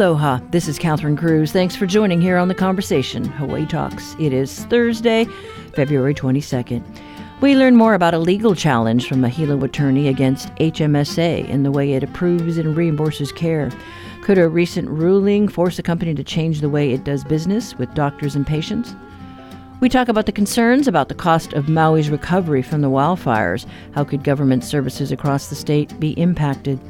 Aloha, this is Catherine Cruz. Thanks for joining here on The Conversation, Hawaii Talks. It is Thursday, February 22nd. We learn more about a legal challenge from a Hilo attorney against HMSA in the way it approves and reimburses care. Could a recent ruling force a company to change the way it does business with doctors and patients? We talk about the concerns about the cost of Maui's recovery from the wildfires. How could government services across the state be impacted?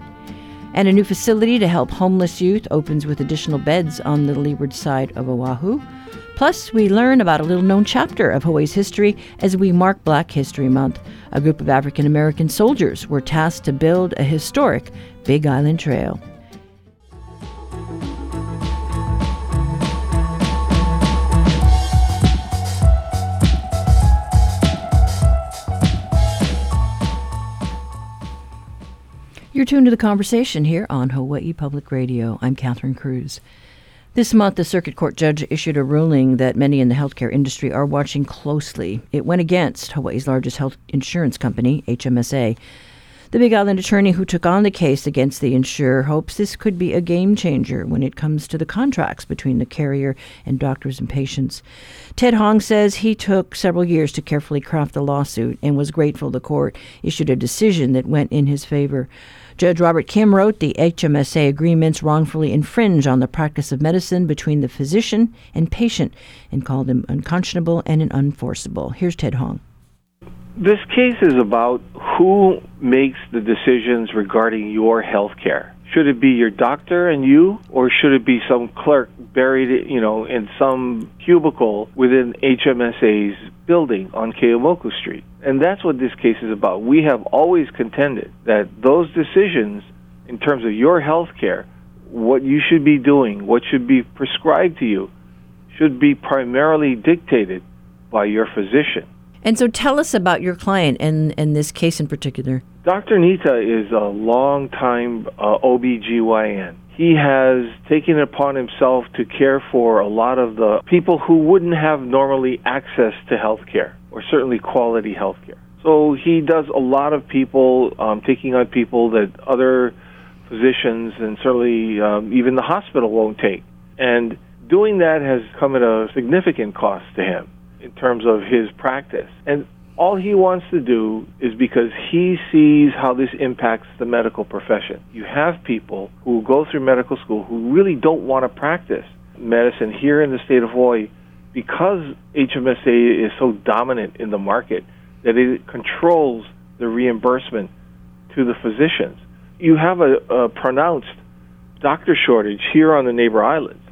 And a new facility to help homeless youth opens with additional beds on the leeward side of Oahu. Plus, we learn about a little known chapter of Hawaii's history as we mark Black History Month. A group of African American soldiers were tasked to build a historic Big Island Trail. You're tuned to the conversation here on Hawaii Public Radio. I'm Catherine Cruz. This month, the circuit court judge issued a ruling that many in the healthcare industry are watching closely. It went against Hawaii's largest health insurance company, HMSA. The Big Island attorney who took on the case against the insurer hopes this could be a game changer when it comes to the contracts between the carrier and doctors and patients. Ted Hong says he took several years to carefully craft the lawsuit and was grateful the court issued a decision that went in his favor. Judge Robert Kim wrote the HMSA agreements wrongfully infringe on the practice of medicine between the physician and patient and called them unconscionable and unenforceable. Here's Ted Hong. This case is about who makes the decisions regarding your health care. Should it be your doctor and you, or should it be some clerk buried, you know, in some cubicle within HMSA's building on Keeaumoku Street? And that's what this case is about. We have always contended that those decisions, in terms of your health care, what you should be doing, what should be prescribed to you, should be primarily dictated by your physician. And so tell us about your client and, and this case in particular. Dr. Nita is a long-time uh, OBGYN. He has taken it upon himself to care for a lot of the people who wouldn't have normally access to health care or certainly quality health care. So he does a lot of people, um, taking on people that other physicians and certainly um, even the hospital won't take. And doing that has come at a significant cost to him in terms of his practice. And all he wants to do is because he sees how this impacts the medical profession. You have people who go through medical school who really don't want to practice medicine here in the state of Hawaii because HMSA is so dominant in the market that it controls the reimbursement to the physicians. You have a, a pronounced doctor shortage here on the neighbor islands,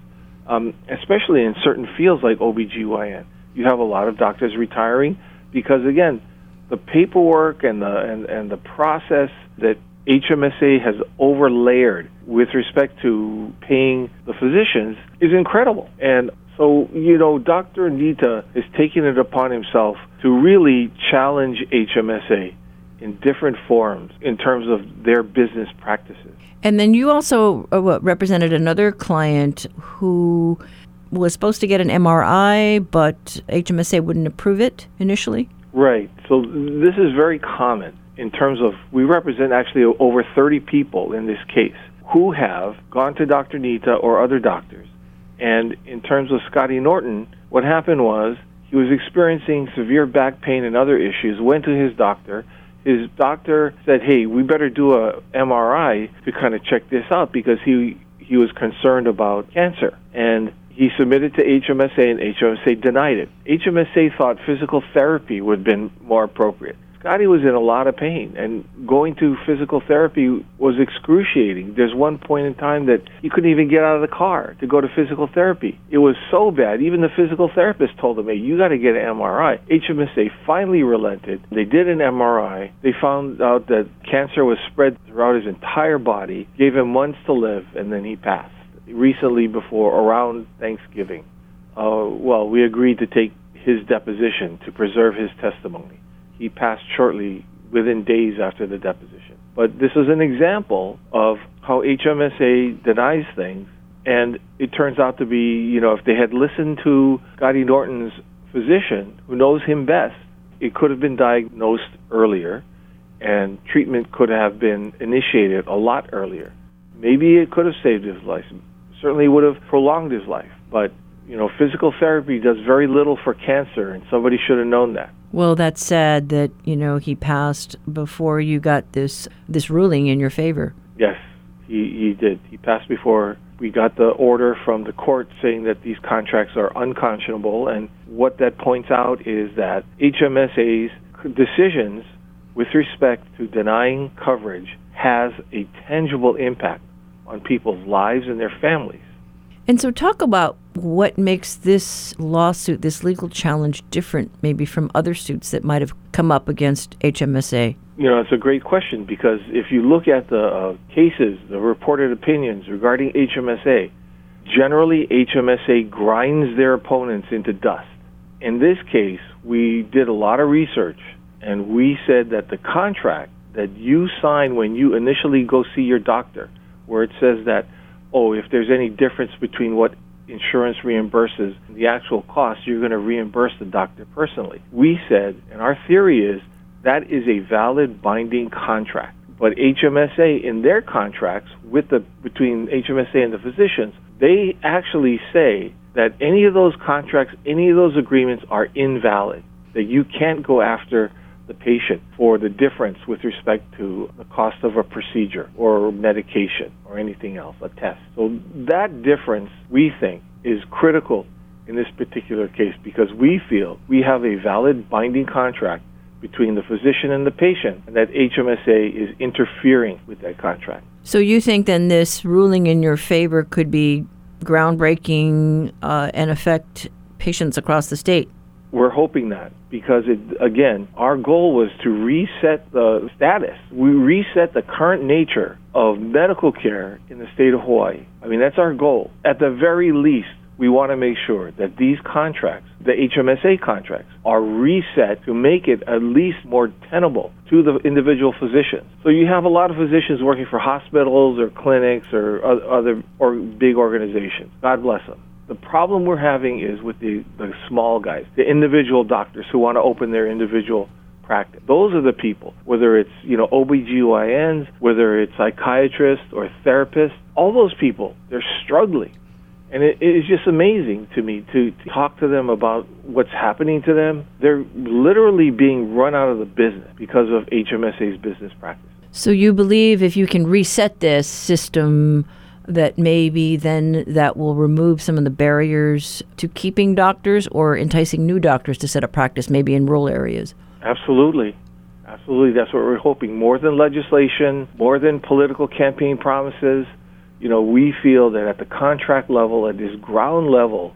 um, especially in certain fields like OBGYN. You have a lot of doctors retiring because, again, the paperwork and the, and, and the process that HMSA has overlayered with respect to paying the physicians is incredible. And so, you know, Dr. Nita is taking it upon himself to really challenge HMSA in different forms in terms of their business practices. And then you also uh, represented another client who was supposed to get an MRI, but HMSA wouldn't approve it initially? Right. So this is very common in terms of we represent actually over 30 people in this case who have gone to Dr. Nita or other doctors and in terms of Scotty Norton, what happened was he was experiencing severe back pain and other issues, went to his doctor. His doctor said, "Hey, we better do a MRI to kind of check this out because he he was concerned about cancer." And he submitted to HMSA and HMSA denied it. HMSA thought physical therapy would have been more appropriate. Scotty was in a lot of pain, and going to physical therapy was excruciating. There's one point in time that he couldn't even get out of the car to go to physical therapy. It was so bad. Even the physical therapist told him, "Hey, you got to get an MRI." HMSA finally relented. They did an MRI. They found out that cancer was spread throughout his entire body. Gave him months to live, and then he passed recently before around Thanksgiving. Uh, well, we agreed to take his deposition to preserve his testimony he passed shortly within days after the deposition. But this is an example of how HMSA denies things, and it turns out to be, you know, if they had listened to Scotty Norton's physician, who knows him best, it could have been diagnosed earlier, and treatment could have been initiated a lot earlier. Maybe it could have saved his life. Certainly would have prolonged his life. But, you know, physical therapy does very little for cancer, and somebody should have known that. Well, that's sad that, you know, he passed before you got this this ruling in your favor. Yes, he, he did. He passed before we got the order from the court saying that these contracts are unconscionable. And what that points out is that HMSA's decisions with respect to denying coverage has a tangible impact on people's lives and their families. And so, talk about what makes this lawsuit, this legal challenge, different maybe from other suits that might have come up against HMSA. You know, it's a great question because if you look at the uh, cases, the reported opinions regarding HMSA, generally HMSA grinds their opponents into dust. In this case, we did a lot of research and we said that the contract that you sign when you initially go see your doctor, where it says that oh, if there's any difference between what insurance reimburses and the actual cost, you're going to reimburse the doctor personally. We said, and our theory is, that is a valid binding contract. But HMSA in their contracts with the between HMSA and the physicians, they actually say that any of those contracts, any of those agreements are invalid. That you can't go after the patient for the difference with respect to the cost of a procedure or medication or anything else, a test. So that difference, we think, is critical in this particular case because we feel we have a valid binding contract between the physician and the patient, and that HMSA is interfering with that contract. So you think then this ruling in your favor could be groundbreaking uh, and affect patients across the state? We're hoping that because it again, our goal was to reset the status. We reset the current nature of medical care in the state of Hawaii. I mean, that's our goal. At the very least, we want to make sure that these contracts, the HMSA contracts, are reset to make it at least more tenable to the individual physicians. So you have a lot of physicians working for hospitals or clinics or other or big organizations. God bless them. The problem we're having is with the, the small guys, the individual doctors who want to open their individual practice. Those are the people, whether it's, you know, OBGYNs, whether it's psychiatrists or therapists, all those people, they're struggling. And it is just amazing to me to, to talk to them about what's happening to them. They're literally being run out of the business because of HMSA's business practice. So you believe if you can reset this system, that maybe then that will remove some of the barriers to keeping doctors or enticing new doctors to set up practice maybe in rural areas? Absolutely. Absolutely. That's what we're hoping. More than legislation, more than political campaign promises. You know, we feel that at the contract level, at this ground level,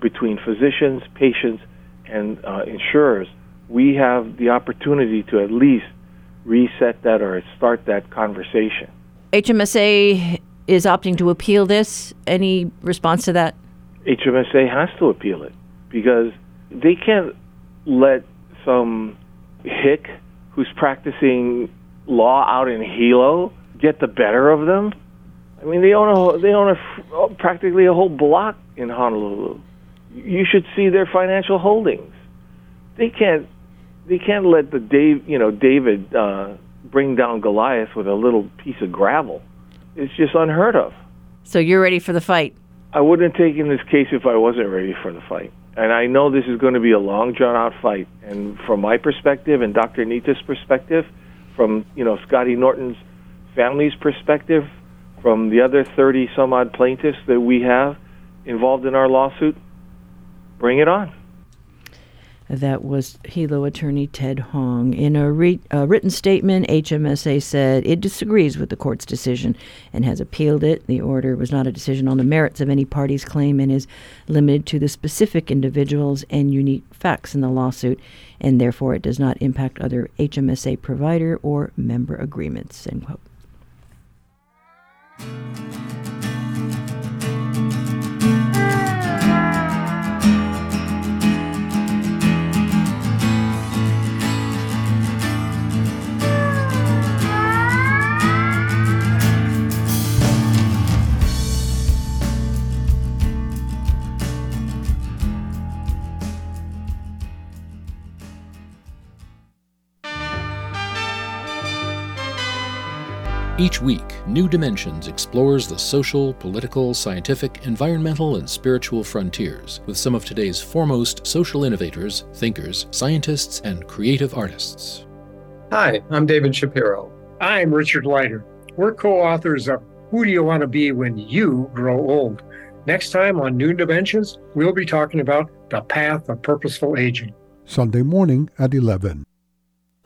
between physicians, patients, and uh, insurers, we have the opportunity to at least reset that or start that conversation. HMSA is opting to appeal this. Any response to that? HMSA has to appeal it because they can't let some hick who's practicing law out in Hilo get the better of them. I mean, they own a they own a practically a whole block in Honolulu. You should see their financial holdings. They can't they can't let the Dave you know David uh, bring down Goliath with a little piece of gravel it's just unheard of. So you're ready for the fight? I wouldn't have taken this case if I wasn't ready for the fight. And I know this is going to be a long, drawn out fight. And from my perspective and Dr. Nita's perspective, from you know Scotty Norton's family's perspective, from the other 30 some odd plaintiffs that we have involved in our lawsuit, bring it on. That was Hilo attorney Ted Hong. In a, re- a, written statement, HMSA said it disagrees with the court's decision and has appealed it. The order was not a decision on the merits of any party's claim and is limited to the specific individuals and unique facts in the lawsuit, and therefore it does not impact other HMSA provider or member agreements. End quote. Each week, New Dimensions explores the social, political, scientific, environmental, and spiritual frontiers with some of today's foremost social innovators, thinkers, scientists, and creative artists. Hi, I'm David Shapiro. I'm Richard Leider. We're co authors of Who Do You Want to Be When You Grow Old? Next time on New Dimensions, we'll be talking about the path of purposeful aging. Sunday morning at 11.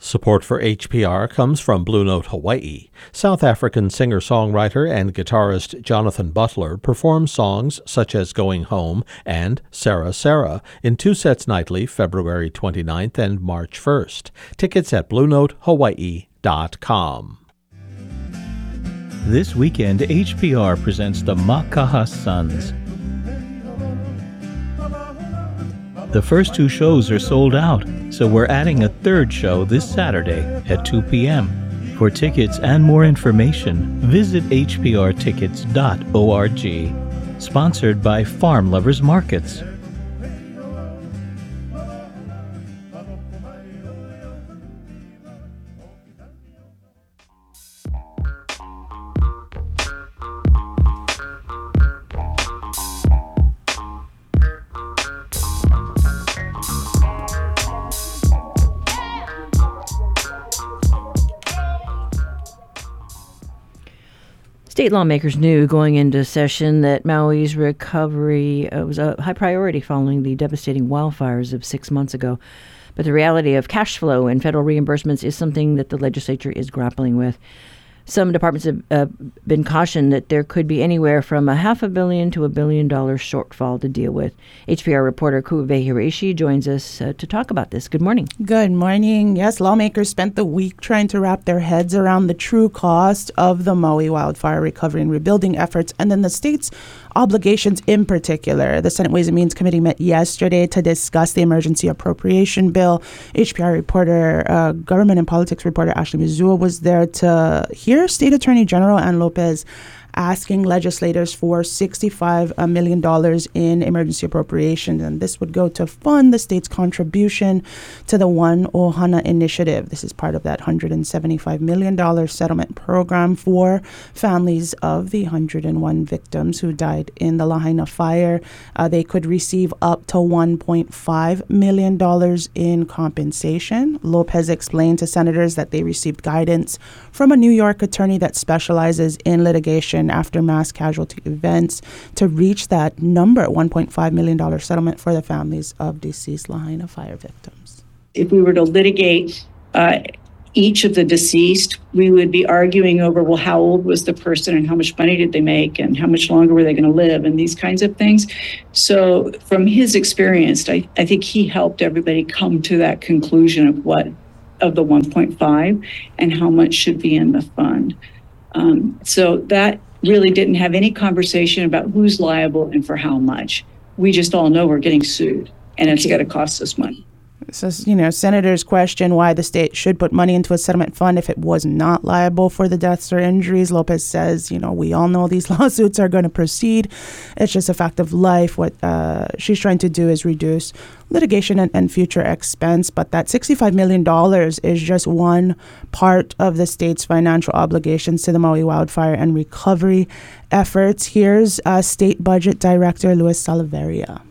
Support for HPR comes from Blue Note Hawaii. South African singer songwriter and guitarist Jonathan Butler performs songs such as Going Home and Sarah Sarah in two sets nightly, February 29th and March 1st. Tickets at BlueNoteHawaii.com. This weekend, HPR presents the Makaha Sons. The first two shows are sold out, so we're adding a third show this Saturday at 2 p.m. For tickets and more information, visit hprtickets.org. Sponsored by Farm Lovers Markets. State lawmakers knew going into session that Maui's recovery uh, was a high priority following the devastating wildfires of six months ago. But the reality of cash flow and federal reimbursements is something that the legislature is grappling with. Some departments have uh, been cautioned that there could be anywhere from a half a billion to a billion dollar shortfall to deal with. HPR reporter Kuve joins us uh, to talk about this. Good morning. Good morning. Yes, lawmakers spent the week trying to wrap their heads around the true cost of the Maui wildfire recovery and rebuilding efforts, and then the state's obligations in particular. The Senate Ways and Means Committee met yesterday to discuss the emergency appropriation bill. HPR reporter, uh, government and politics reporter Ashley Mizuo was there to hear State Attorney General Ann Lopez asking legislators for $65 million in emergency appropriations. And this would go to fund the state's contribution to the One Ohana initiative. This is part of that $175 million settlement program for families of the 101 victims who died in the Lahaina fire. Uh, they could receive up to $1.5 million in compensation. Lopez explained to senators that they received guidance from a New York attorney that specializes in litigation after mass casualty events to reach that number, $1.5 million settlement for the families of deceased Lahaina fire victims. If we were to litigate uh, each of the deceased, we would be arguing over, well, how old was the person and how much money did they make and how much longer were they going to live and these kinds of things. So, from his experience, I, I think he helped everybody come to that conclusion of what of the 1.5 and how much should be in the fund. Um, so that really didn't have any conversation about who's liable and for how much. We just all know we're getting sued and it's going to cost us money. So, you know, senators question why the state should put money into a settlement fund if it was not liable for the deaths or injuries. Lopez says, you know, we all know these lawsuits are going to proceed. It's just a fact of life. What uh, she's trying to do is reduce litigation and, and future expense. But that $65 million is just one part of the state's financial obligations to the Maui wildfire and recovery efforts. Here's uh, State Budget Director Luis Salaveria.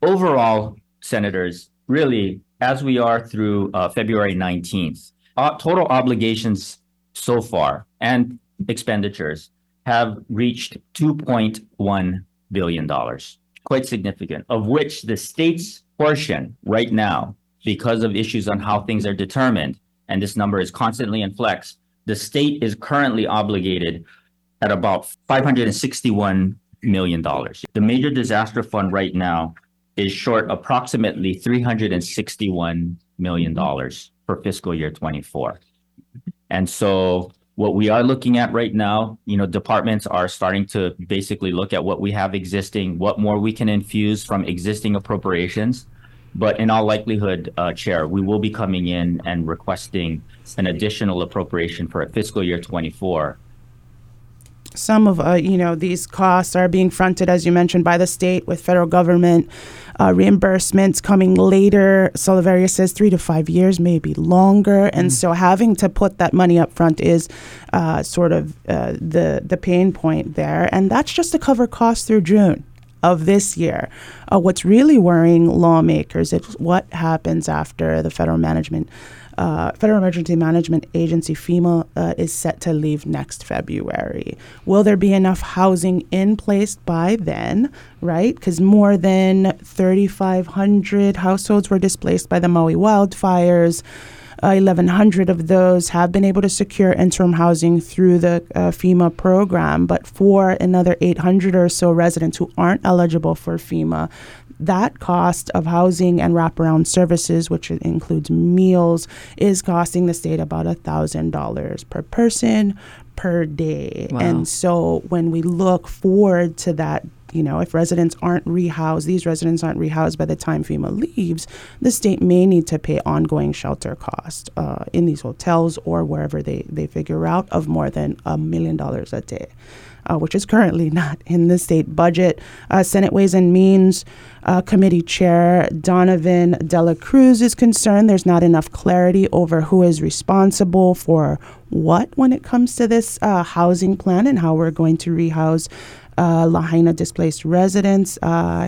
Overall, senators, really as we are through uh, February 19th, uh, total obligations so far and expenditures have reached $2.1 billion, quite significant, of which the state's portion right now, because of issues on how things are determined, and this number is constantly in flex, the state is currently obligated at about $561 million. The major disaster fund right now is short approximately $361 million for fiscal year 24. And so what we are looking at right now, you know, departments are starting to basically look at what we have existing, what more we can infuse from existing appropriations. But in all likelihood, uh, Chair, we will be coming in and requesting an additional appropriation for fiscal year 24 some of uh, you know these costs are being fronted, as you mentioned, by the state with federal government uh, reimbursements coming later. Salaveria says three to five years, maybe longer, and so having to put that money up front is uh, sort of uh, the the pain point there, and that's just to cover costs through June of this year. Uh, what's really worrying lawmakers is what happens after the federal management uh, Federal Emergency Management Agency, FEMA, uh, is set to leave next February. Will there be enough housing in place by then, right? Because more than 3,500 households were displaced by the Maui wildfires. Uh, 1,100 of those have been able to secure interim housing through the uh, FEMA program, but for another 800 or so residents who aren't eligible for FEMA, that cost of housing and wraparound services, which includes meals, is costing the state about $1,000 per person per day. Wow. And so when we look forward to that, you know, if residents aren't rehoused, these residents aren't rehoused by the time FEMA leaves, the state may need to pay ongoing shelter costs uh, in these hotels or wherever they, they figure out of more than a million dollars a day. Uh, which is currently not in the state budget. Uh, Senate Ways and Means uh, Committee Chair Donovan Dela Cruz is concerned there's not enough clarity over who is responsible for what when it comes to this uh, housing plan and how we're going to rehouse uh, Lahaina displaced residents.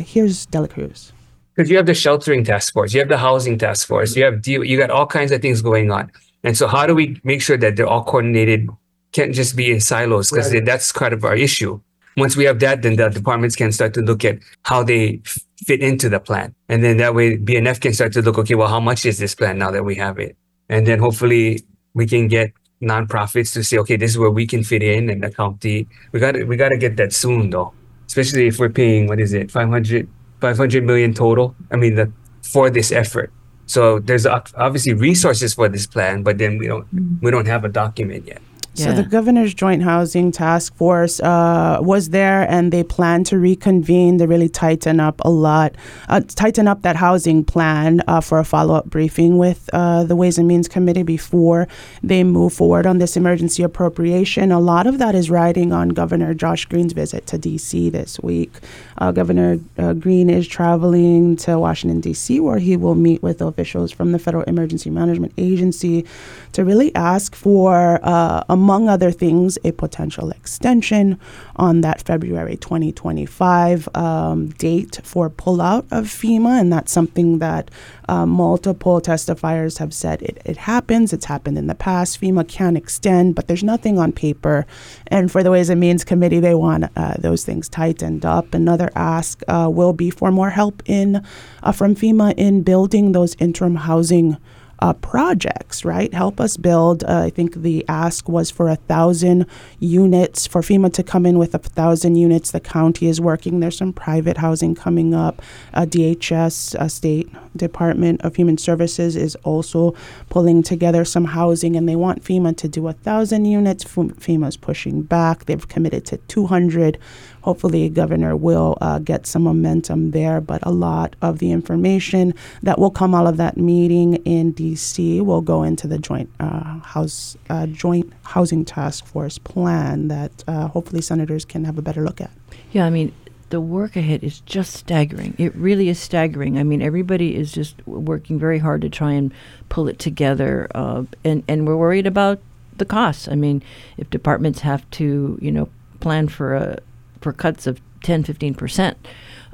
Here's Dela Cruz. Because you have the sheltering task force, you have the housing task force, you have you got all kinds of things going on. And so, how do we make sure that they're all coordinated? Can't just be in silos because Right. that's kind of our issue. Once we have that, then the departments can start to look at how they fit into the plan, and then that way BNF can start to look. Okay, well, how much is this plan now that we have it? And then hopefully we can get nonprofits to say, okay, this is where we can fit in, and the county. We got to we got to get that soon though, especially if we're paying what is it, 500, 500 million total. I mean, the for this effort. So there's obviously resources for this plan, but then we don't mm. we don't have a document yet. So the governor's joint housing task force uh, was there, and they plan to reconvene to really tighten up a lot, uh, tighten up that housing plan uh, for a follow-up briefing with uh, the Ways and Means Committee before they move forward on this emergency appropriation. A lot of that is riding on Governor Josh Green's visit to D.C. this week. Uh, Governor uh, Green is traveling to Washington D.C., where he will meet with officials from the Federal Emergency Management Agency to really ask for, uh, among other things, a potential extension on that February 2025 um, date for pullout of FEMA. And that's something that uh, multiple testifiers have said it, it happens. It's happened in the past. FEMA can extend, but there's nothing on paper. And for the Ways and Means Committee, they want uh, those things tightened up. Another ask uh, will be for more help in uh, from FEMA in building those interim housing uh, projects, right? Help us build. Uh, I think the ask was for a thousand units for FEMA to come in with a thousand units. The county is working. There's some private housing coming up. Uh, DHS, uh, State Department of Human Services, is also pulling together some housing, and they want FEMA to do a thousand units. F- FEMA's pushing back. They've committed to 200. Hopefully, Governor will uh, get some momentum there. But a lot of the information that will come out of that meeting in D.C. will go into the joint uh, house uh, joint housing task force plan that uh, hopefully senators can have a better look at. Yeah, I mean, the work ahead is just staggering. It really is staggering. I mean, everybody is just working very hard to try and pull it together, uh, and and we're worried about the costs. I mean, if departments have to, you know, plan for a for cuts of 10, 15 percent,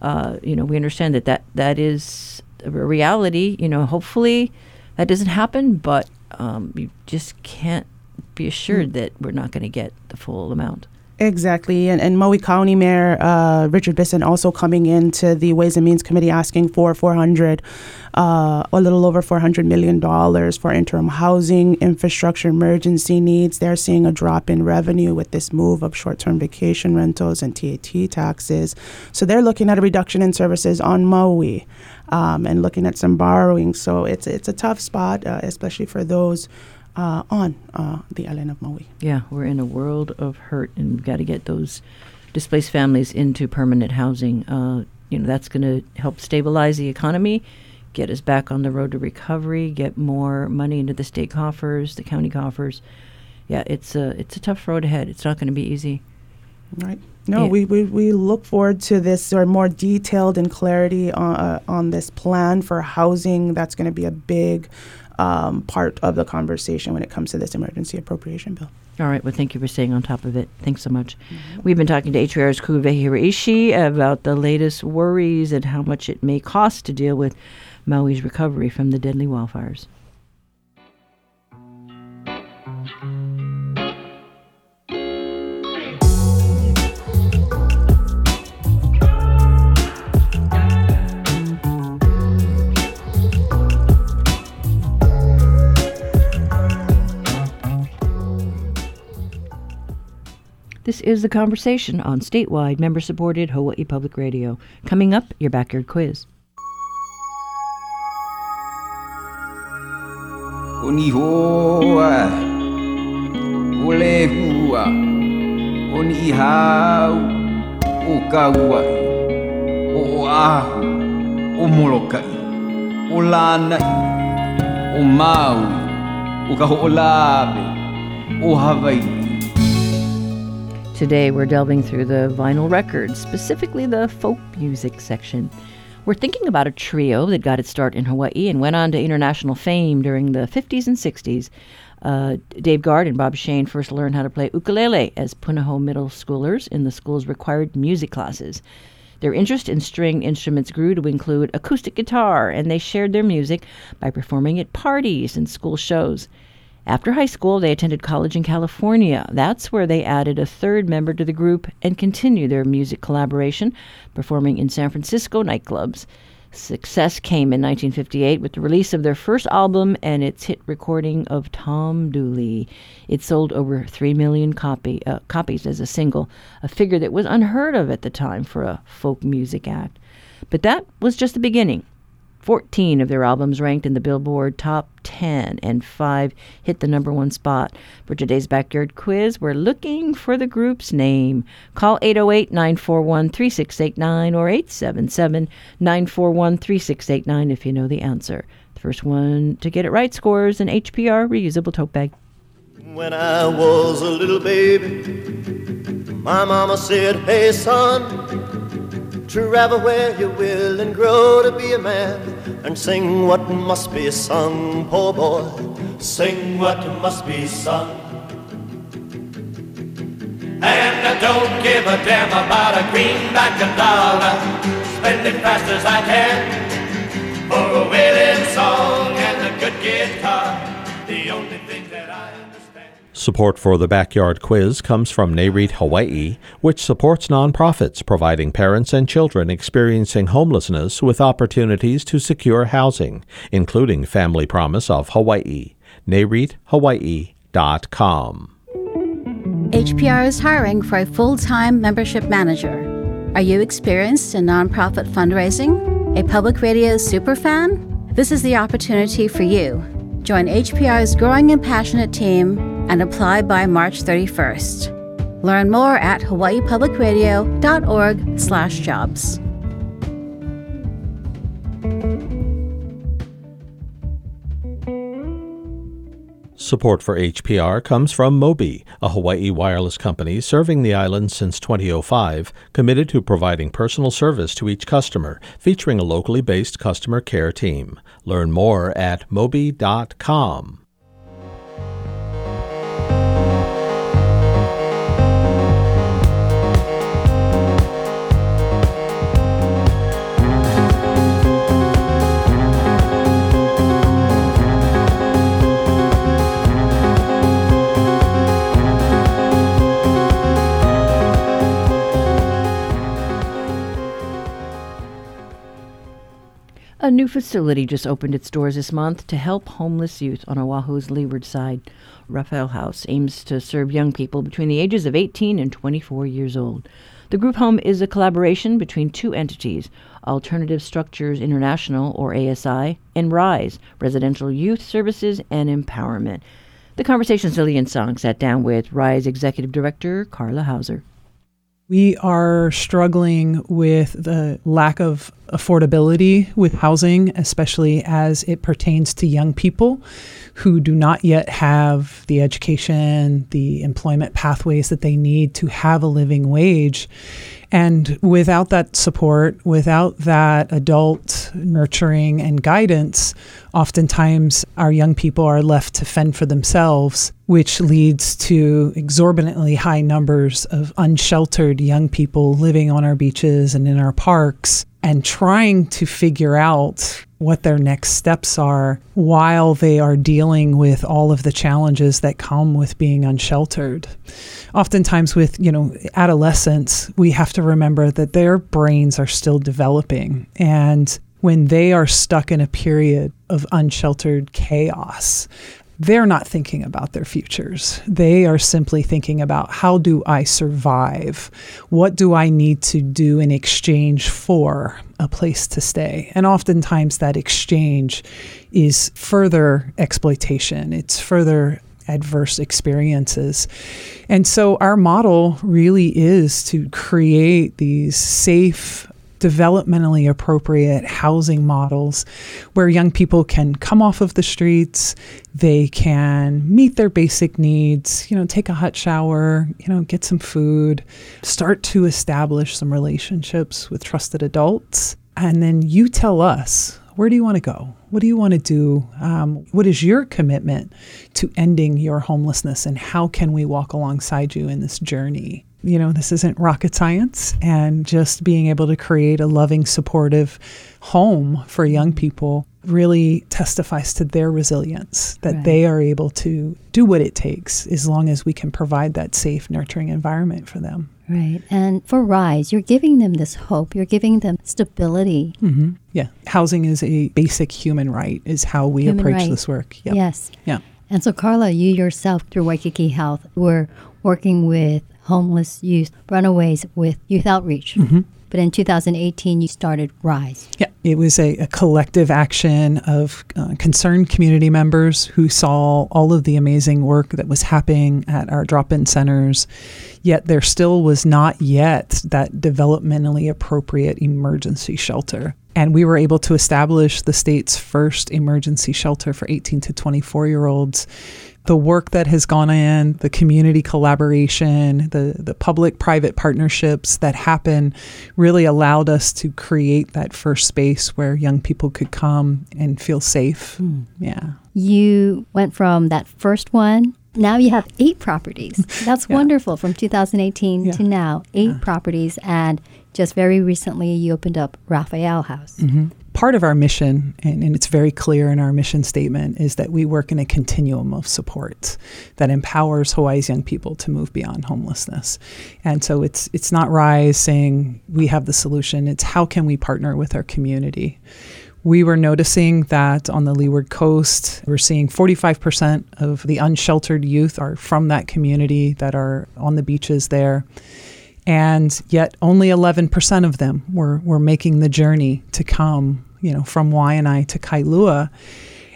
uh, you know, we understand that that that is a reality. You know, hopefully that doesn't happen, but um, you just can't be assured that we're not going to get the full amount. Exactly. And, and Maui County Mayor uh, Richard Bissen also coming into the Ways and Means Committee asking for 400, uh, a little over $400 million for interim housing, infrastructure, emergency needs. They're seeing a drop in revenue with this move of short term vacation rentals and TAT taxes. So they're looking at a reduction in services on Maui. Um, and looking at some borrowing, so it's it's a tough spot, uh, especially for those uh, on uh, the island of Maui. Yeah, we're in a world of hurt, and we've got to get those displaced families into permanent housing. Uh, you know, that's going to help stabilize the economy, get us back on the road to recovery, get more money into the state coffers, the county coffers. Yeah, it's a it's a tough road ahead. It's not going to be easy. Right. No, Yeah. we, we, we look forward to this or more detailed and clarity on, uh, on this plan for housing. That's going to be a big um, part of the conversation when it comes to this emergency appropriation bill. All right. Well, thank you for staying on top of it. Thanks so much. We've been talking to HR's Kuve Hiraishi about the latest worries and how much it may cost to deal with Maui's recovery from the deadly wildfires. This is the conversation on statewide member supported Hawaii Public Radio. Coming up, your backyard quiz. Oni hoa, ole hua, oni hau, o kaua, o ahu, Today, we're delving through the vinyl records, specifically the folk music section. We're thinking about a trio that got its start in Hawaii and went on to international fame during the 50s and 60s. Uh, Dave Guard and Bob Shane first learned how to play ukulele as Punahou middle schoolers in the school's required music classes. Their interest in string instruments grew to include acoustic guitar, and they shared their music by performing at parties and school shows. After high school, they attended college in California. That's where they added a third member to the group and continued their music collaboration, performing in San Francisco nightclubs. Success came in 1958 with the release of their first album and its hit recording of Tom Dooley. It sold over 3 million copy, uh, copies as a single, a figure that was unheard of at the time for a folk music act. But that was just the beginning. 14 of their albums ranked in the Billboard Top 10, and five hit the number one spot. For today's Backyard Quiz, we're looking for the group's name. Call 808 941 3689 or 877 941 3689 if you know the answer. The first one to get it right scores an HPR reusable tote bag. When I was a little baby, my mama said, Hey son, travel where you will and grow to be a man and sing what must be sung, poor boy. Sing what must be sung. And I don't give a damn about a greenback a dollar. Spend it fast as I can for a wailing song and a good guitar. Support for the Backyard Quiz comes from NAREIT Hawaii, which supports nonprofits providing parents and children experiencing homelessness with opportunities to secure housing, including Family Promise of Hawaii. NAREITHawaii.com. HPR is hiring for a full time membership manager. Are you experienced in nonprofit fundraising? A public radio superfan? This is the opportunity for you. Join HPR's growing and passionate team and apply by March 31st. Learn more at hawaiipublicradio.org/jobs. Support for HPR comes from Mobi, a Hawaii wireless company serving the island since 2005, committed to providing personal service to each customer, featuring a locally based customer care team. Learn more at mobi.com. A new facility just opened its doors this month to help homeless youth on Oahu's leeward side. Raphael House aims to serve young people between the ages of 18 and 24 years old. The group home is a collaboration between two entities Alternative Structures International, or ASI, and RISE, Residential Youth Services and Empowerment. The conversation's Lillian Song sat down with RISE Executive Director Carla Houser. We are struggling with the lack of affordability with housing, especially as it pertains to young people who do not yet have the education, the employment pathways that they need to have a living wage. And without that support, without that adult nurturing and guidance, oftentimes our young people are left to fend for themselves, which leads to exorbitantly high numbers of unsheltered young people living on our beaches and in our parks and trying to figure out what their next steps are while they are dealing with all of the challenges that come with being unsheltered. Oftentimes with, you know, adolescents, we have to remember that their brains are still developing and when they are stuck in a period of unsheltered chaos, they're not thinking about their futures. They are simply thinking about how do I survive? What do I need to do in exchange for a place to stay? And oftentimes that exchange is further exploitation, it's further adverse experiences. And so our model really is to create these safe, developmentally appropriate housing models where young people can come off of the streets, they can meet their basic needs, you know, take a hot shower, you know, get some food, start to establish some relationships with trusted adults. And then you tell us where do you want to go? What do you want to do? Um, what is your commitment to ending your homelessness? And how can we walk alongside you in this journey? You know, this isn't rocket science. And just being able to create a loving, supportive home for young people really testifies to their resilience that right. they are able to do what it takes as long as we can provide that safe, nurturing environment for them. Right. And for RISE, you're giving them this hope, you're giving them stability. Mm-hmm. Yeah. Housing is a basic human right, is how we human approach right. this work. Yep. Yes. Yeah. And so, Carla, you yourself through Waikiki Health were working with homeless youth, runaways with youth outreach. Mm-hmm. But in 2018, you started RISE. Yeah, it was a, a collective action of uh, concerned community members who saw all of the amazing work that was happening at our drop in centers. Yet there still was not yet that developmentally appropriate emergency shelter. And we were able to establish the state's first emergency shelter for 18 to 24 year olds the work that has gone in, the community collaboration, the, the public private partnerships that happen really allowed us to create that first space where young people could come and feel safe. Mm. Yeah. You went from that first one. Now you have eight properties. That's yeah. wonderful from 2018 yeah. to now, eight yeah. properties. And just very recently, you opened up Raphael House. Mm-hmm part of our mission, and, and, it's very clear in our mission statement, is that we work in a continuum of support that empowers Hawaii's young people to move beyond homelessness. And so it's it's not Rise saying we have the solution. It's how can we partner with our community. We were noticing that on the Leeward Coast, we're seeing 45% of the unsheltered youth are from that community that are on the beaches there and yet only 11% of them were, were making the journey to come you know, from Waianae to Kailua.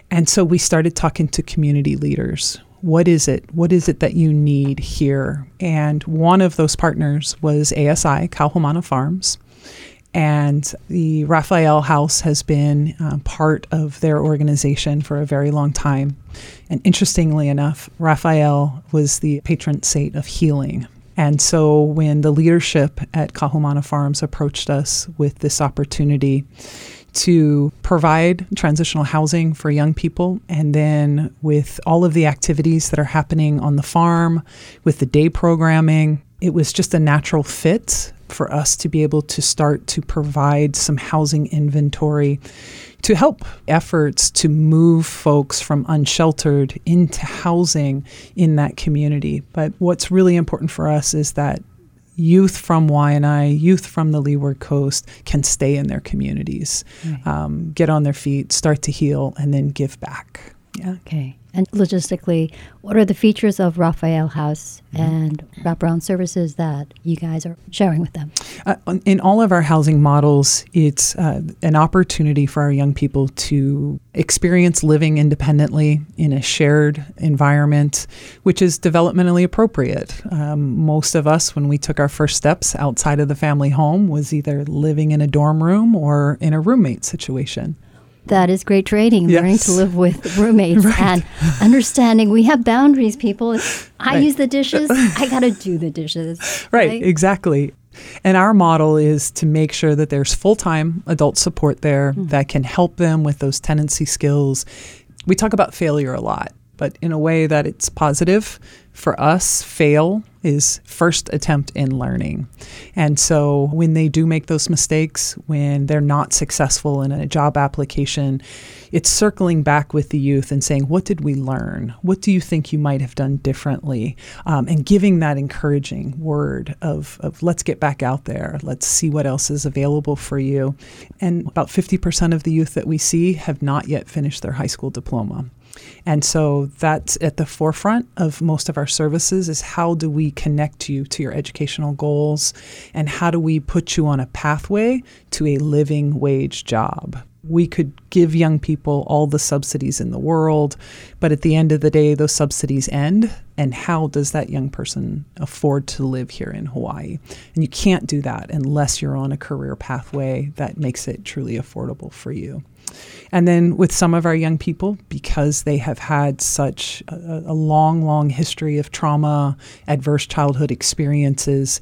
And so we started talking to community leaders. What is it? What is it that you need here? And one of those partners was ASI, Kahumana Farms. And the Raphael House has been uh, part of their organization for a very long time. And interestingly enough, Raphael was the patron saint of healing. And so when the leadership at Kahumana Farms approached us with this opportunity, to provide transitional housing for young people. And then with all of the activities that are happening on the farm, with the day programming, it was just a natural fit for us to be able to start to provide some housing inventory to help efforts to move folks from unsheltered into housing in that community. But what's really important for us is that youth from Waianae, youth from the Leeward Coast can stay in their communities, right. um, get on their feet, start to heal, and then give back. Okay. And logistically, what are the features of Raphael House and wraparound services that you guys are sharing with them? Uh, in all of our housing models, it's uh, an opportunity for our young people to experience living independently in a shared environment, which is developmentally appropriate. Um, most of us, when we took our first steps outside of the family home, was either living in a dorm room or in a roommate situation. That is great training, Yes. learning to live with roommates Right. and understanding we have boundaries, people. If I Right. use the dishes, I got to do the dishes. Right, exactly. And our model is to make sure that there's full time adult support there mm. that can help them with those tenancy skills. We talk about failure a lot, but in a way that it's positive. For us, fail is first attempt in learning. And so when they do make those mistakes, when they're not successful in a job application, it's circling back with the youth and saying, What did we learn? What do you think you might have done differently? Um, and giving that encouraging word of, of, let's get back out there. Let's see what else is available for you. And about 50% of the youth that we see have not yet finished their high school diploma. And so that's at the forefront of most of our services is how do we connect you to your educational goals and how do we put you on a pathway to a living wage job? We could give young people all the subsidies in the world, but at the end of the day, those subsidies end. And how does that young person afford to live here in Hawaii? And you can't do that unless you're on a career pathway that makes it truly affordable for you. And then with some of our young people, because they have had such a, a long, long history of trauma, adverse childhood experiences,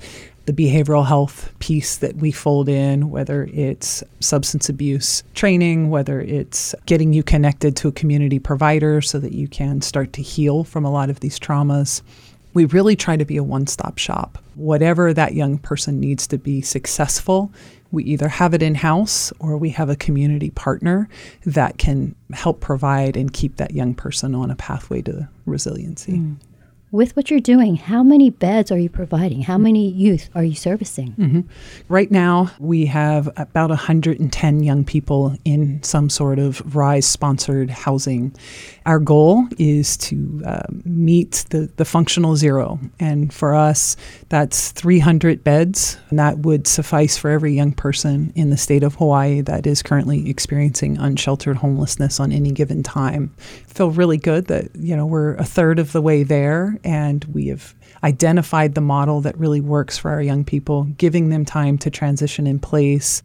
the behavioral health piece that we fold in, whether it's substance abuse training, whether it's getting you connected to a community provider so that you can start to heal from a lot of these traumas. We really try to be a one stop shop. Whatever that young person needs to be successful, we either have it in house or we have a community partner that can help provide and keep that young person on a pathway to resiliency. Mm. With what you're doing, how many beds are you providing? How many youth are you servicing? Mhm. Right now, we have about 110 young people in some sort of RISE sponsored housing. Our goal is to uh, meet the, the functional zero. And for us, that's 300 beds. And that would suffice for every young person in the state of Hawaii that is currently experiencing unsheltered homelessness on any given time. Feel really good that, you know, we're a third of the way there and we have identified the model that really works for our young people, giving them time to transition in place.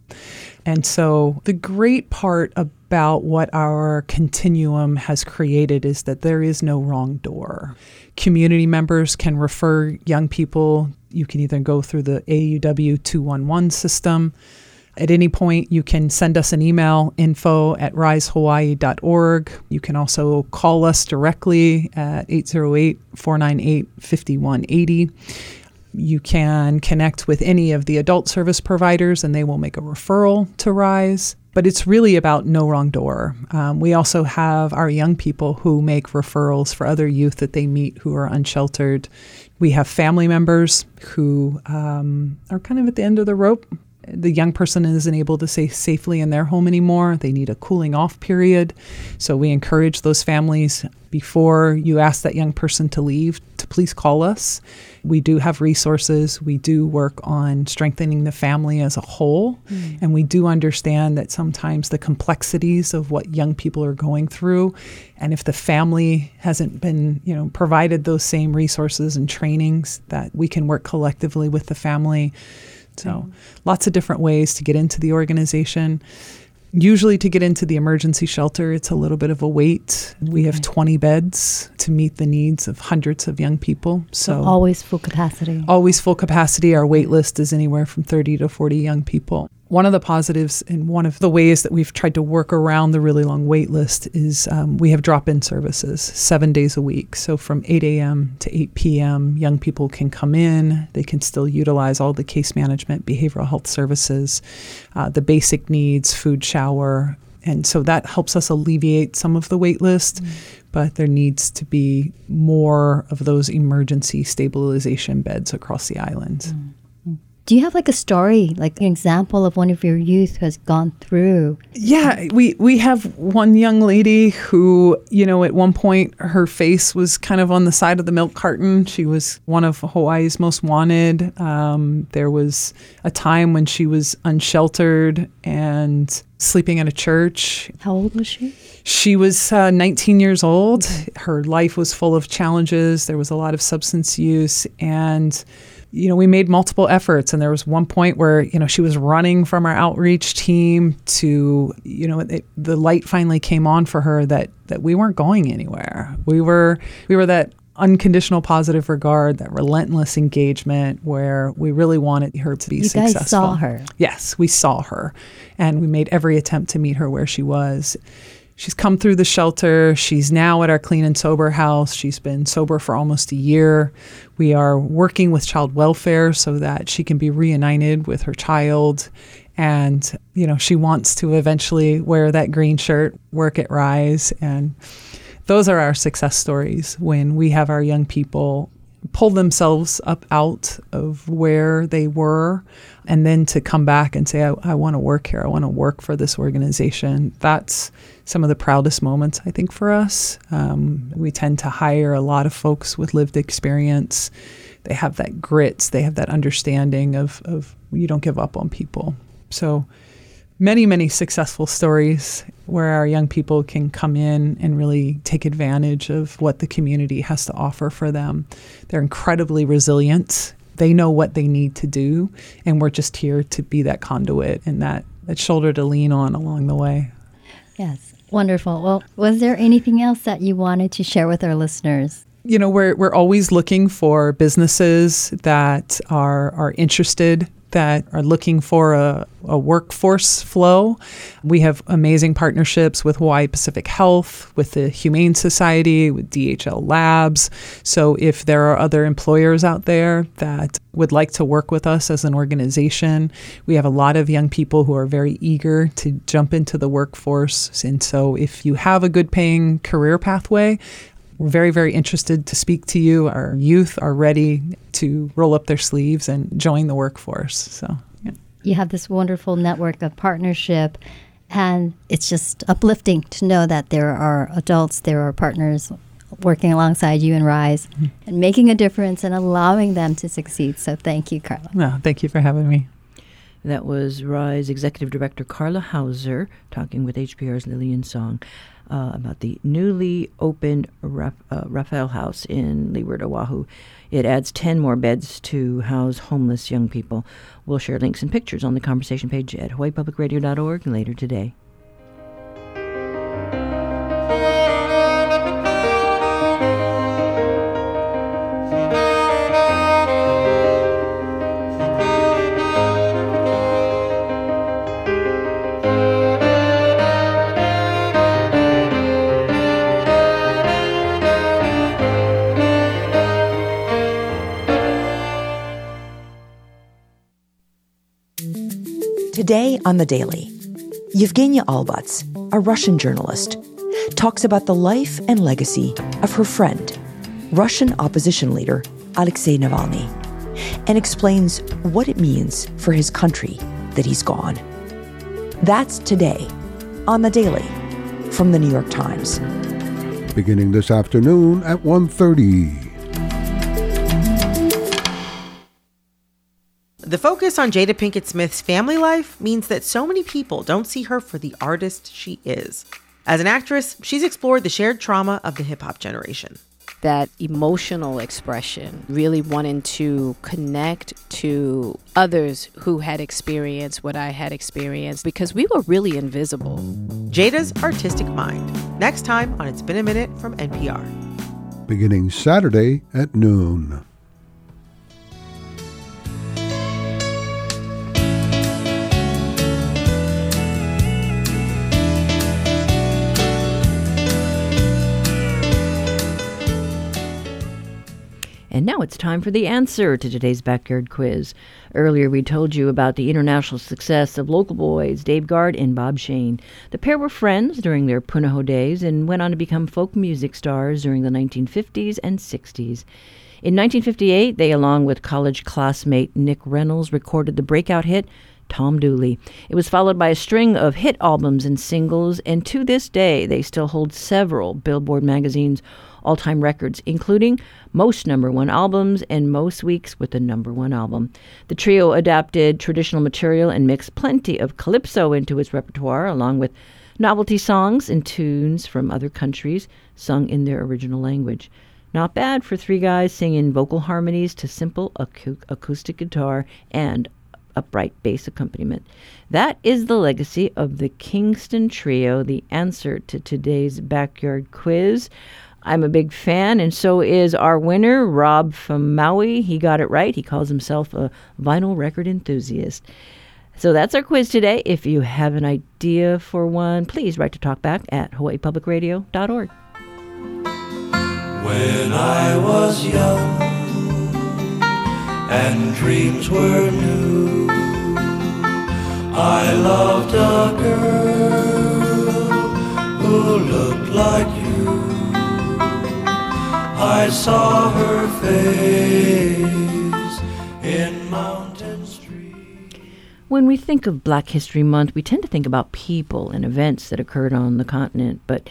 And so, the great part about what our continuum has created is that there is no wrong door. Community members can refer young people. You can either go through the AUW 211 system. At any point, you can send us an email, info at risehawaii.org. You can also call us directly at 808 498 5180. You can connect with any of the adult service providers and they will make a referral to RISE. But it's really about no wrong door. Um, we also have our young people who make referrals for other youth that they meet who are unsheltered. We have family members who um, are kind of at the end of the rope the young person isn't able to stay safely in their home anymore. They need a cooling off period. So we encourage those families before you ask that young person to leave to please call us. We do have resources. We do work on strengthening the family as a whole. Mm. And we do understand that sometimes the complexities of what young people are going through and if the family hasn't been, you know, provided those same resources and trainings that we can work collectively with the family so, mm-hmm. lots of different ways to get into the organization. Usually, to get into the emergency shelter, it's a little bit of a wait. We have 20 beds to meet the needs of hundreds of young people. So, always full capacity. always full capacity. Our wait list is anywhere from 30 to 40 young people. One of the positives and one of the ways that we've tried to work around the really long wait list is um, we have drop in services seven days a week. So from 8 a.m. to 8 p.m., young people can come in. They can still utilize all the case management, behavioral health services, uh, the basic needs, food, shower. And so that helps us alleviate some of the wait list, but there needs to be more of those emergency stabilization beds across the island. Do you have like a story, like an example of one of your youth who has gone through? Yeah, we we have one young lady who, you know, at one point her face was kind of on the side of the milk carton. She was one of Hawaii's most wanted. Um, there was a time when she was unsheltered and sleeping at a church. How old was she? She was uh, 19 years old. Her life was full of challenges. There was a lot of substance use and you know, we made multiple efforts, and there was one point where you know she was running from our outreach team to you know it, the light finally came on for her that that we weren't going anywhere. We were we were that unconditional positive regard, that relentless engagement where we really wanted her to be you successful. guys saw her. Yes, we saw her, and we made every attempt to meet her where she was. She's come through the shelter. She's now at our clean and sober house. She's been sober for almost a year. We are working with child welfare so that she can be reunited with her child. And, you know, she wants to eventually wear that green shirt, work at Rise. And those are our success stories when we have our young people pull themselves up out of where they were and then to come back and say, I, I want to work here. I want to work for this organization. That's some of the proudest moments, I think, for us. Um, we tend to hire a lot of folks with lived experience. They have that grit, they have that understanding of, of you don't give up on people. So, many, many successful stories where our young people can come in and really take advantage of what the community has to offer for them. They're incredibly resilient. They know what they need to do, and we're just here to be that conduit and that, that shoulder to lean on along the way. Yes, wonderful. Well, was there anything else that you wanted to share with our listeners? you know we're we're always looking for businesses that are are interested that are looking for a, a workforce flow. We have amazing partnerships with Hawaii Pacific Health, with the Humane Society, with DHL Labs. So if there are other employers out there that would like to work with us as an organization, we have a lot of young people who are very eager to jump into the workforce. And so if you have a good paying career pathway, we're very, very interested to speak to you. Our youth are ready to roll up their sleeves and join the workforce. So, yeah. You have this wonderful network of partnership, and it's just uplifting to know that there are adults, there are partners working alongside you and Rise mm-hmm. and making a difference and allowing them to succeed. So, thank you, Carla. No, thank you for having me. That was Rise Executive Director Carla Houser talking with HPR's Lillian Tsang uh, about the newly opened Raf- uh, Raphael House in Leeward, Oahu. It adds 10 more beds to house homeless young people. We'll share links and pictures on the conversation page at hawaiipublicradio.org later today. On The Daily, Yevgenia Albats, a Russian journalist, talks about the life and legacy of her friend, Russian opposition leader Alexei Navalny, and explains what it means for his country that he's gone. That's today on The Daily from the New York Times. Beginning this afternoon at 1:30. The focus on Jada Pinkett Smith's family life means that so many people don't see her for the artist she is. As an actress, she's explored the shared trauma of the hip hop generation. That emotional expression, really wanting to connect to others who had experienced what I had experienced because we were really invisible. Jada's artistic mind. Next time on It's Been a Minute from NPR. Beginning Saturday at noon. It's time for the answer to today's backyard quiz. Earlier, we told you about the international success of local boys Dave Guard and Bob Shane. The pair were friends during their Punahou days and went on to become folk music stars during the 1950s and 60s. In 1958, they, along with college classmate Nick Reynolds, recorded the breakout hit Tom Dooley. It was followed by a string of hit albums and singles, and to this day, they still hold several Billboard magazine's all time records, including most number one albums and most weeks with a number one album. The trio adapted traditional material and mixed plenty of calypso into its repertoire, along with novelty songs and tunes from other countries sung in their original language. Not bad for three guys singing vocal harmonies to simple acoustic guitar and upright bass accompaniment. That is the legacy of the Kingston Trio, the answer to today's backyard quiz. I'm a big fan, and so is our winner, Rob from Maui. He got it right. He calls himself a vinyl record enthusiast. So that's our quiz today. If you have an idea for one, please write to talkback at hawaiipublicradio.org. When I was young and dreams were new, I loved a girl who looked like you. I saw her face in Mountain Street. When we think of Black History Month, we tend to think about people and events that occurred on the continent. But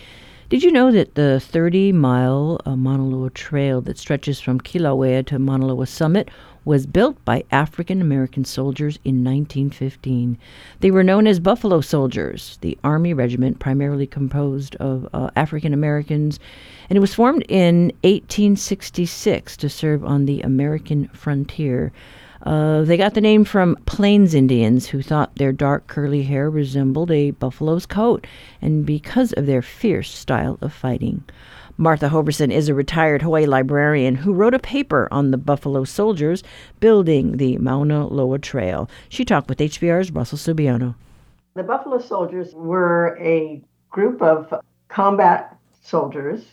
did you know that the 30 mile uh, Mauna Loa Trail that stretches from Kilauea to Mauna Loa Summit was built by African American soldiers in 1915. They were known as Buffalo Soldiers, the Army regiment primarily composed of uh, African Americans, and it was formed in 1866 to serve on the American frontier. Uh, they got the name from Plains Indians who thought their dark curly hair resembled a buffalo's coat, and because of their fierce style of fighting. Martha Hoverson is a retired Hawaii librarian who wrote a paper on the Buffalo Soldiers building the Mauna Loa Trail. She talked with HPR's Russell Subiono. The Buffalo Soldiers were a group of combat soldiers.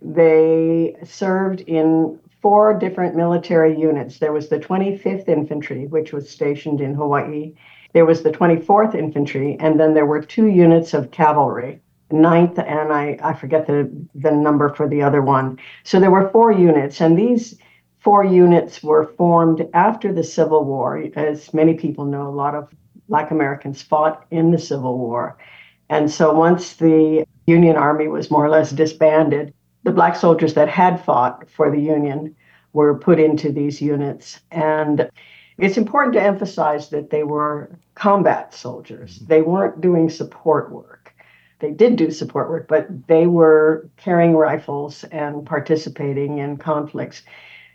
They served in four different military units. There was the 25th Infantry, which was stationed in Hawaii. There was the 24th Infantry, and then there were two units of cavalry ninth and I, I forget the, the number for the other one. So there were four units, and these four units were formed after the Civil War. As many people know, a lot of Black Americans fought in the Civil War. And so once the Union Army was more or less disbanded, the black soldiers that had fought for the Union were put into these units. And it's important to emphasize that they were combat soldiers. Mm-hmm. They weren't doing support work they did do support work, but they were carrying rifles and participating in conflicts.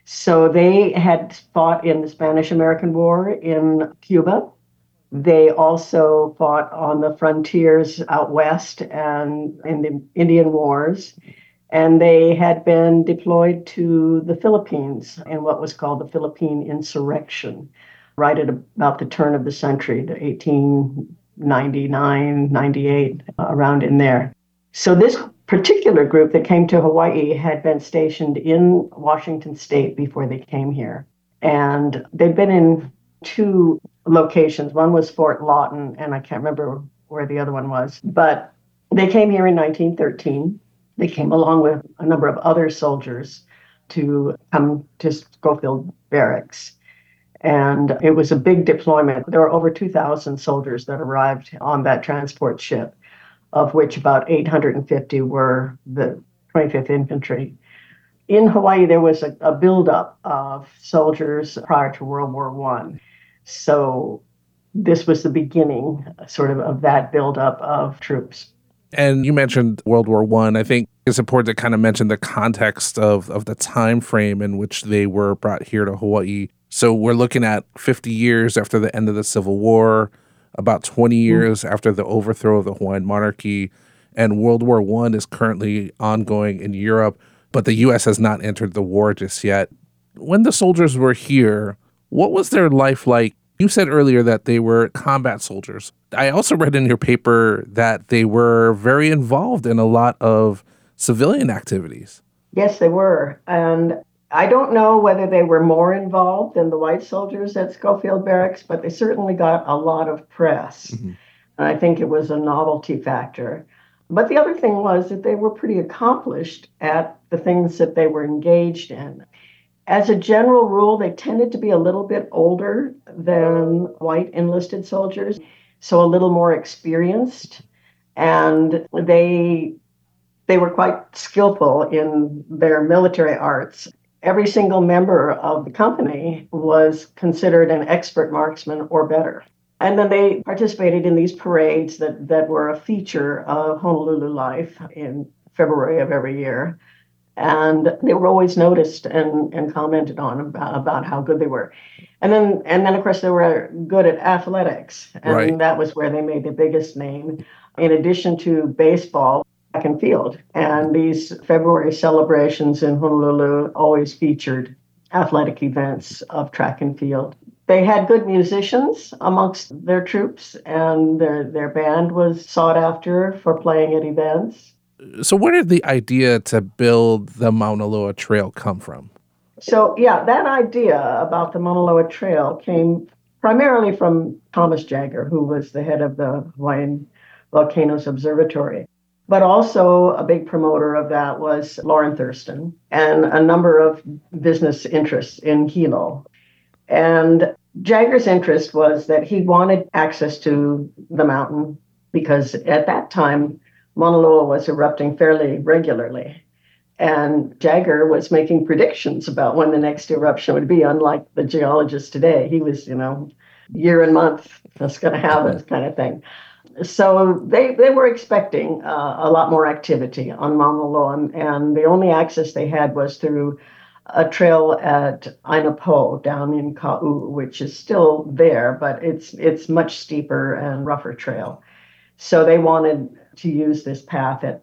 So they had fought in the Spanish American War in Cuba. They also fought on the frontiers out west and in the Indian Wars. And they had been deployed to the Philippines in what was called the Philippine Insurrection, right at about the turn of the century, the 18 99, 98, uh, around in there. So this particular group that came to Hawaii had been stationed in Washington state before they came here. And they'd been in two locations. One was Fort Lawton, and I can't remember where the other one was. But they came here in 1913. They came along with a number of other soldiers to come to Schofield Barracks. And it was a big deployment. There were over 2,000 soldiers that arrived on that transport ship, of which about 850 were the 25th Infantry. In Hawaii, there was a, a buildup of soldiers prior to World War One. So this was the beginning, sort of, of that buildup of troops. And you mentioned World War One. I. I think it's important to kind of mention the context of, of the time frame in which they were brought here to Hawaii. So we're looking at 50 years after the end of the Civil War, about 20 hmm. years mm. after the overthrow of the Hawaiian monarchy, and World War One is currently ongoing in Europe, but the U.S. has not entered the war just yet. When the soldiers were here, what was their life like? You said earlier that they were combat soldiers. I also read in your paper that they were very involved in a lot of civilian activities. Yes, they were. And I don't know whether they were more involved than the white soldiers at Schofield Barracks, but they certainly got a lot of press. Mm-hmm. And I think it was a novelty factor. But the other thing was that they were pretty accomplished at the things that they were engaged in. As a general rule, they tended to be a little bit older than white enlisted soldiers, so a little more experienced. And they they were quite skillful in their military arts. Every single member of the company was considered an expert marksman or better. And then they participated in these parades that, that were a feature of Honolulu life in February of every year. And they were always noticed and, and commented on about, about how good they were. And then and then of course they were good at athletics. And Right. that was where they made the biggest name. In addition to baseball, and field. And these February celebrations in Honolulu always featured athletic events of track and field. They had good musicians amongst their troops, and their, their band was sought after for playing at events. So, where did the idea to build the Mauna Loa Trail come from? So, yeah, that idea about the Mauna Loa Trail came primarily from Thomas Jaggar, who was the head of the Hawaiian Volcanoes Observatory. But also, a big promoter of that was Lorrin Thurston and a number of business interests in Hilo. And Jaggar's interest was that he wanted access to the mountain because at that time, Mauna Loa was erupting fairly regularly. And Jaggar was making predictions about when the next eruption would be, unlike the geologists today. He was, you know, year and month that's going to happen kind of thing. So they, they were expecting uh, a lot more activity on Mauna Loa, and, and the only access they had was through a trail at Aina Po down in Ka'u, which is still there, but it's it's much steeper and rougher trail. So they wanted to use this path that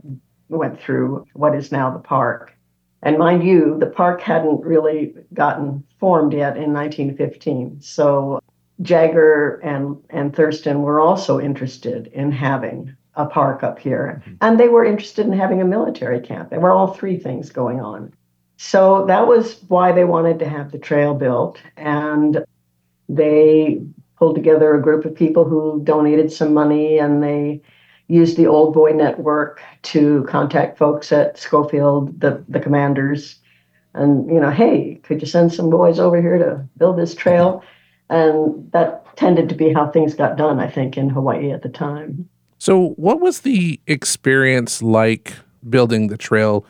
went through what is now the park. And mind you, the park hadn't really gotten formed yet in 1915. So Jaggar and, and Thurston were also interested in having a park up here. Mm-hmm. And they were interested in having a military camp. There were all three things going on. So that was why they wanted to have the trail built. And they pulled together a group of people who donated some money and they used the old boy network to contact folks at Schofield, the, the commanders, and you know, hey, could you send some boys over here to build this trail? And that tended to be how things got done, I think, in Hawaii at the time. So, what was the experience like building the trail?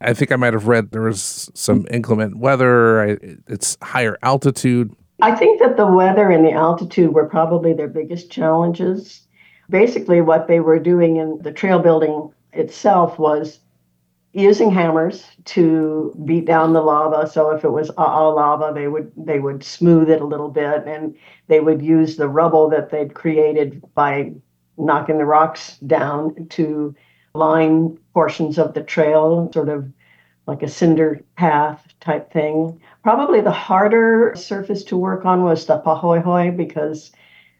I think I might have read there was some inclement weather. I, it's higher altitude. I think that the weather and the altitude were probably their biggest challenges. Basically, what they were doing in the trail building itself was using hammers to beat down the lava. So if it was all lava, they would they would smooth it a little bit, and they would use the rubble that they'd created by knocking the rocks down to line portions of the trail, sort of like a cinder path type thing. Probably the harder surface to work on was the pahoehoe because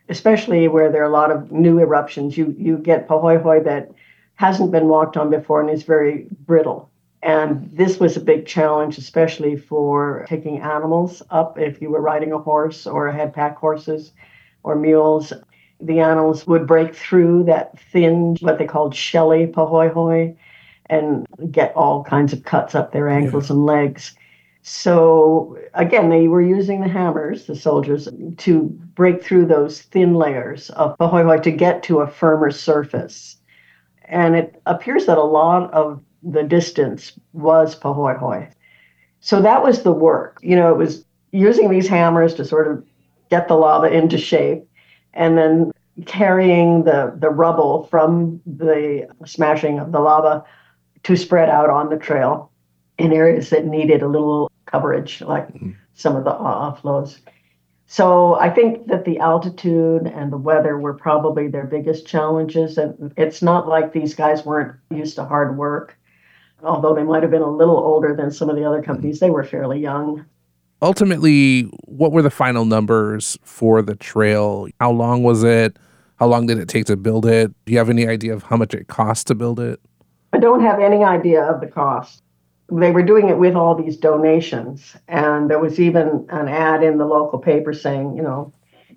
especially where there are a lot of new eruptions, you you get pahoehoe that hasn't been walked on before and is very brittle. And this was a big challenge, especially for taking animals up. If you were riding a horse or had pack horses or mules, the animals would break through that thin, what they called shelly pahoehoe, and get all kinds of cuts up their ankles and legs. So again, they were using the hammers, the soldiers, to break through those thin layers of pahoehoe to get to a firmer surface. And it appears that a lot of the distance was pahoehoe. So that was the work. You know, it was using these hammers to sort of get the lava into shape and then carrying the, the rubble from the smashing of the lava to spread out on the trail in areas that needed a little coverage, like mm-hmm. some of the offloads. So I think that the altitude and the weather were probably their biggest challenges. And it's not like these guys weren't used to hard work, although they might have been a little older than some of the other mm-hmm. companies. They were fairly young. Ultimately, what were the final numbers for the trail? How long was it? How long did it take to build it? Do you have any idea of how much it cost to build it? I don't have any idea of the cost. They were doing it with all these donations. And there was even an ad in the local paper saying, you know,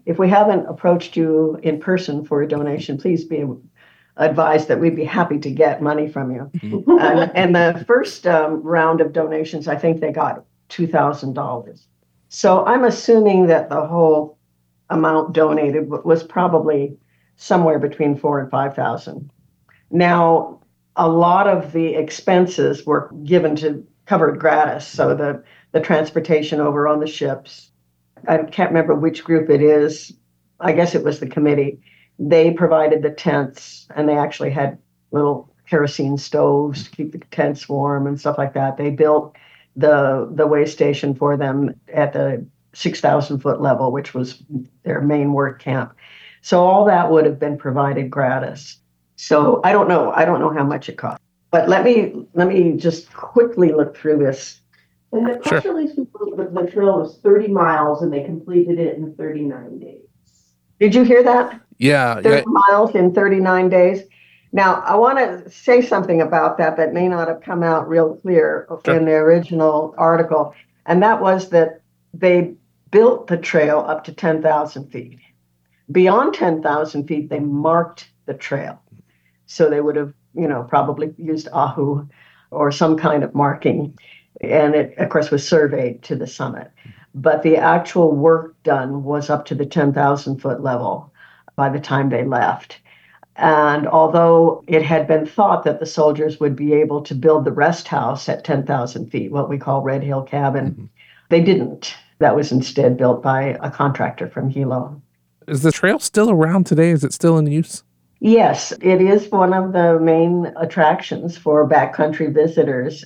if we haven't approached you in person for a donation, please be advised that we'd be happy to get money from you. and, and the first um, round of donations, I think they got $2,000. So I'm assuming that the whole amount donated was probably somewhere between four and 5,000. Now, a lot of the expenses were given to covered gratis. So the, the transportation over on the ships, I can't remember which group it is. I guess it was the committee. They provided the tents and they actually had little kerosene stoves to keep the tents warm and stuff like that. They built the the way station for them at the 6,000 foot level, which was their main work camp. So all that would have been provided gratis. So I don't know. I don't know how much it cost. But let me let me just quickly look through this. And the press release was the, the trail was 30 miles and they completed it in 39 days. Did you hear that? Yeah. 30 miles in 39 days. Now, I want to say something about that that may not have come out real clear Sure. in the original article, and that was that they built the trail up to 10,000 feet. Beyond 10,000 feet, they marked the trail. So they would have, you know, probably used Ahu or some kind of marking. And it, of course, was surveyed to the summit. But the actual work done was up to the 10,000 foot level by the time they left. And although it had been thought that the soldiers would be able to build the rest house at 10,000 feet, what we call Red Hill Cabin, mm-hmm. they didn't. That was instead built by a contractor from Hilo. Is the trail still around today? Is it still in use? Yes, it is one of the main attractions for backcountry visitors.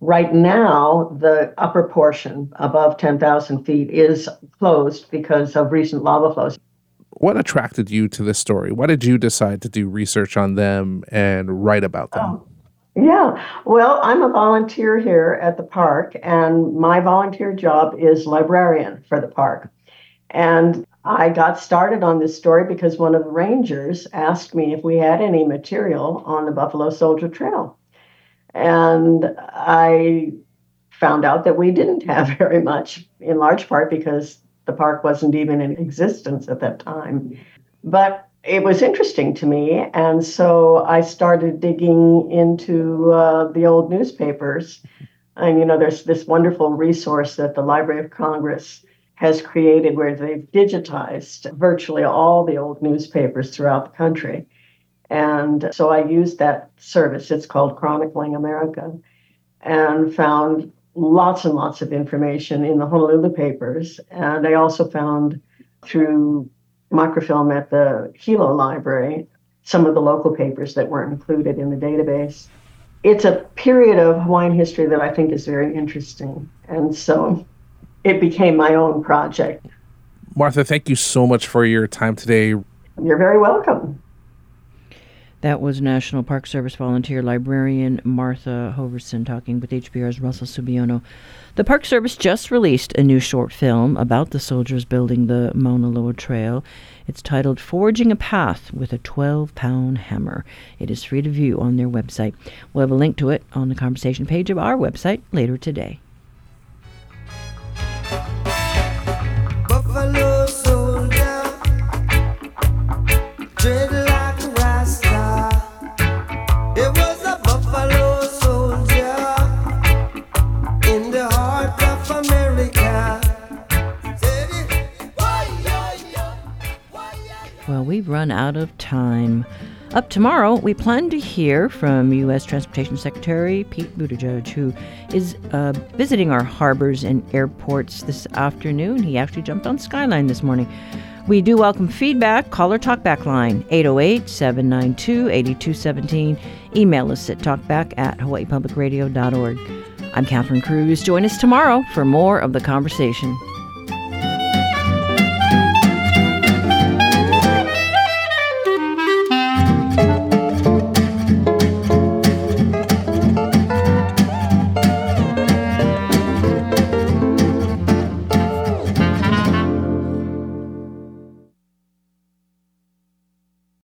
Right now, the upper portion above 10,000 feet is closed because of recent lava flows. What attracted you to this story? Why did you decide to do research on them and write about them? Oh, yeah, well, I'm a volunteer here at the park, and my volunteer job is librarian for the park. And I got started on this story because one of the rangers asked me if we had any material on the Buffalo Soldier Trail. And I found out that we didn't have very much, in large part because the park wasn't even in existence at that time. But it was interesting to me. And so I started digging into uh, the old newspapers. And, you know, there's this wonderful resource that the Library of Congress has created where they've digitized virtually all the old newspapers throughout the country. And so I used that service. It's called Chronicling America and found lots and lots of information in the Honolulu papers. And I also found through microfilm at the Hilo Library some of the local papers that weren't included in the database. It's a period of Hawaiian history that I think is very interesting. And so it became my own project. Martha, thank you so much for your time today. You're very welcome. That was National Park Service volunteer librarian Martha Hoverson talking with HPR's Russell Subiono. The Park Service just released a new short film about the soldiers building the Mauna Loa Trail. It's titled Forging a Path with a 12 Pound Hammer. It is free to view on their website. We'll have a link to it on the conversation page of our website later today. We've run out of time. Up tomorrow, we plan to hear from U.S. Transportation Secretary Pete Buttigieg, who is uh, visiting our harbors and airports this afternoon. He actually jumped on Skyline this morning. We do welcome feedback. Call our talkback line, 808 792 8217. Email us at talkback at hawaiipublicradio.org. I'm Catherine Cruz. Join us tomorrow for more of the conversation.